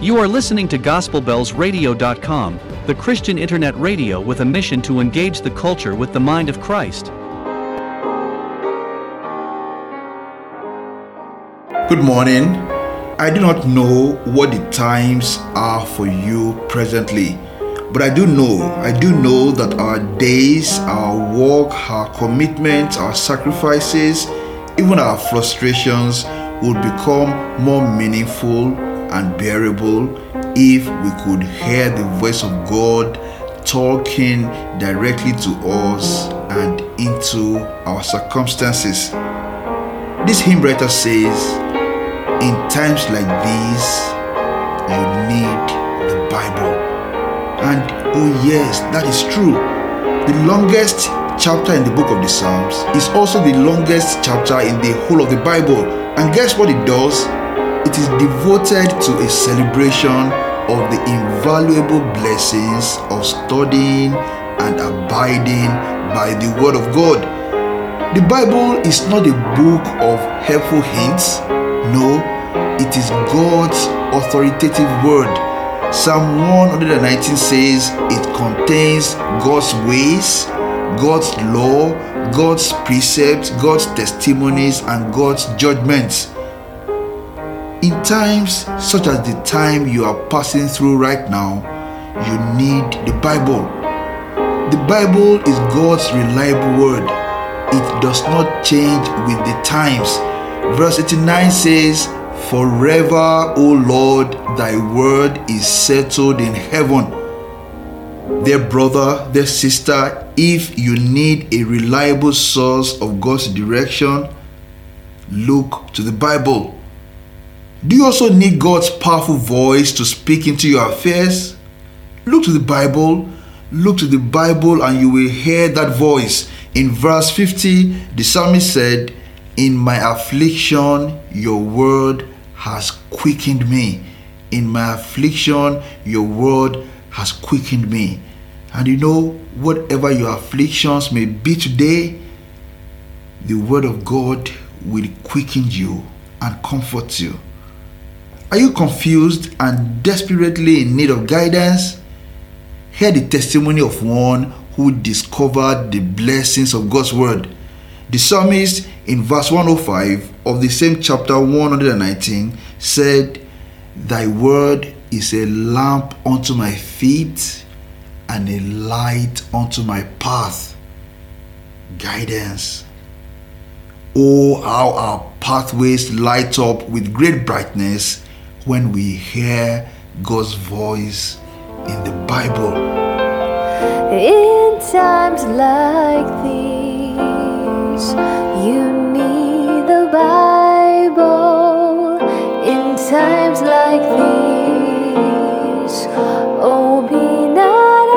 You are listening to GospelBellsRadio.com, the Christian internet radio with a mission to engage the culture with the mind of Christ. Good morning. I do not know what the times are for you presently, but I do know, I do know that our days, our work, our commitments, our sacrifices, even our frustrations will become more meaningful and bearable if we could hear the voice of God talking directly to us and into our circumstances. This hymn writer says, In times like these, you need the Bible. And oh, yes, that is true. The longest chapter in the book of the Psalms is also the longest chapter in the whole of the Bible. And guess what it does? It is devoted to a celebration of the invaluable blessings of studying and abiding by the Word of God. The Bible is not a book of helpful hints. No, it is God's authoritative Word. Psalm 119 says it contains God's ways, God's law, God's precepts, God's testimonies, and God's judgments. In times such as the time you are passing through right now, you need the Bible. The Bible is God's reliable word. It does not change with the times. Verse 89 says, Forever, O Lord, thy word is settled in heaven. Dear brother, dear sister, if you need a reliable source of God's direction, look to the Bible. Do you also need God's powerful voice to speak into your affairs? Look to the Bible, look to the Bible, and you will hear that voice. In verse 50, the psalmist said, In my affliction, your word has quickened me. In my affliction, your word has quickened me. And you know, whatever your afflictions may be today, the word of God will quicken you and comfort you. Are you confused and desperately in need of guidance? Hear the testimony of one who discovered the blessings of God's word. The psalmist in verse 105 of the same chapter 119 said, Thy word is a lamp unto my feet and a light unto my path. Guidance. Oh, how our pathways light up with great brightness when we hear God's voice in the Bible. In times like these, you need the Bible. In times like these, oh, be not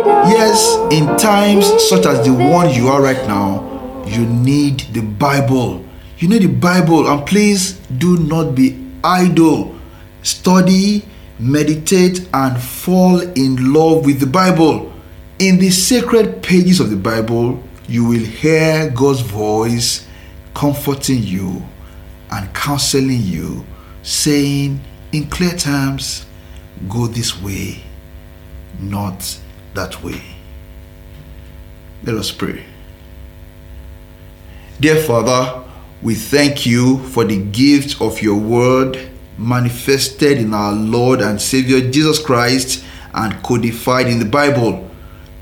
idle. Yes, in times such as the one you are right now, you need the Bible. You need the Bible, and please do not be idle. Study, meditate, and fall in love with the Bible. In the sacred pages of the Bible, you will hear God's voice comforting you and counseling you, saying in clear terms, Go this way, not that way. Let us pray. Dear Father, we thank you for the gift of your word manifested in our Lord and Savior Jesus Christ and codified in the Bible.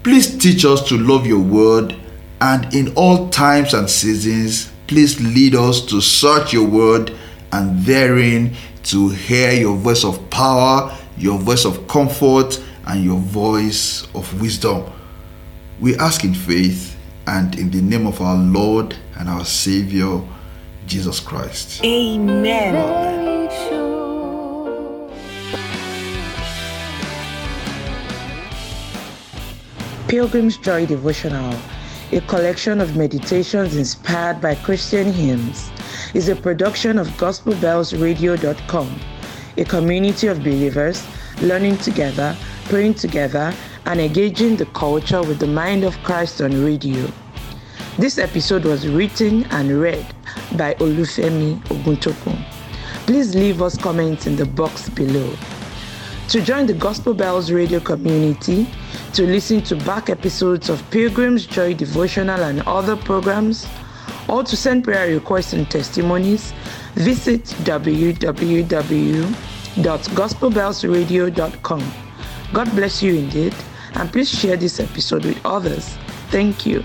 Please teach us to love your word and in all times and seasons, please lead us to search your word and therein to hear your voice of power, your voice of comfort, and your voice of wisdom. We ask in faith and in the name of our Lord and our Savior. Jesus Christ. Amen. Pilgrim's Joy Devotional, a collection of meditations inspired by Christian hymns, is a production of GospelBellsRadio.com, a community of believers learning together, praying together, and engaging the culture with the mind of Christ on radio. This episode was written and read by Olufemi Oguntokun. please leave us comments in the box below. To join the Gospel Bells radio community, to listen to back episodes of Pilgrim's Joy Devotional and other programs, or to send prayer requests and testimonies, visit www.gospelbellsradio.com. God bless you indeed, and please share this episode with others. Thank you.